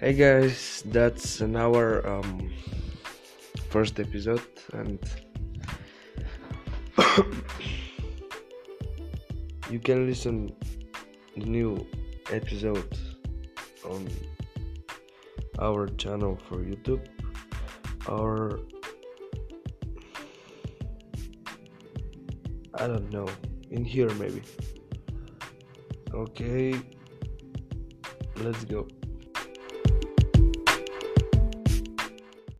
Hey guys, that's an hour um, first episode, and you can listen the new episode on our channel for YouTube or I don't know in here maybe. Okay, let's go.